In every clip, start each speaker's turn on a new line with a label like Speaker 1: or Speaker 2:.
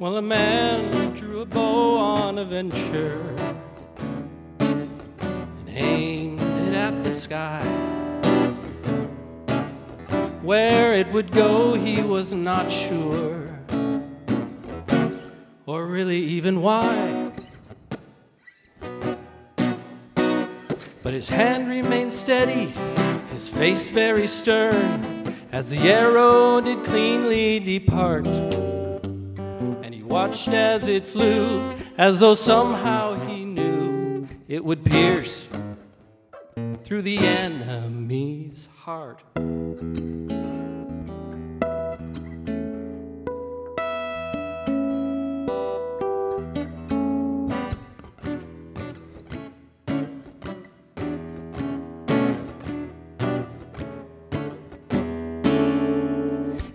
Speaker 1: Well, a man drew a bow on a venture and aimed it at the sky. Where it would go, he was not sure, or really even why. But his hand remained steady, his face very stern, as the arrow did cleanly depart. Watched as it flew, as though somehow he knew it would pierce through the enemy's heart.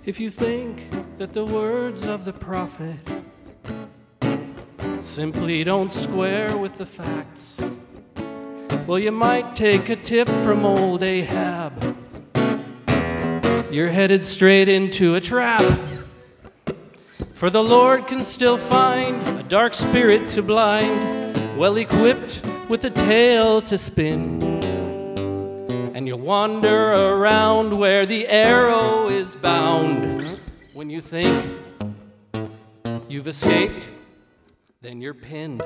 Speaker 1: If you think that the words of the prophet simply don't square with the facts, well, you might take a tip from old Ahab. You're headed straight into a trap. For the Lord can still find a dark spirit to blind, well equipped with a tale to spin. And you'll wander around where the arrow is bound. When you think you've escaped, then you're pinned.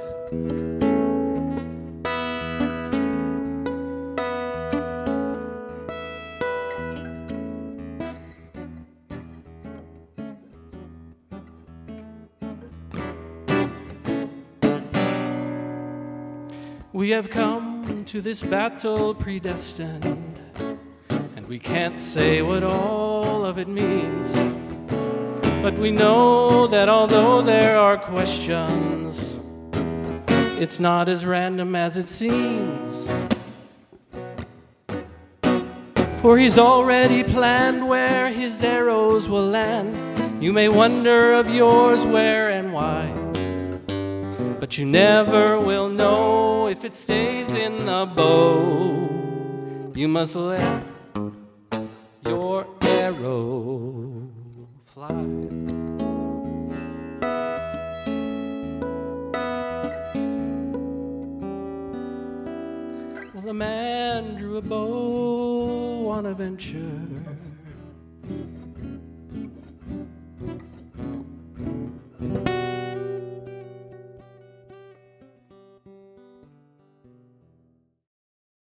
Speaker 1: We have come to this battle predestined, and we can't say what all of it means. But we know that although there are questions, it's not as random as it seems. For he's already planned where his arrows will land. You may wonder of yours where and why. But you never will know if it stays in the bow. You must let your arrow fly. the man drew a bow on a venture.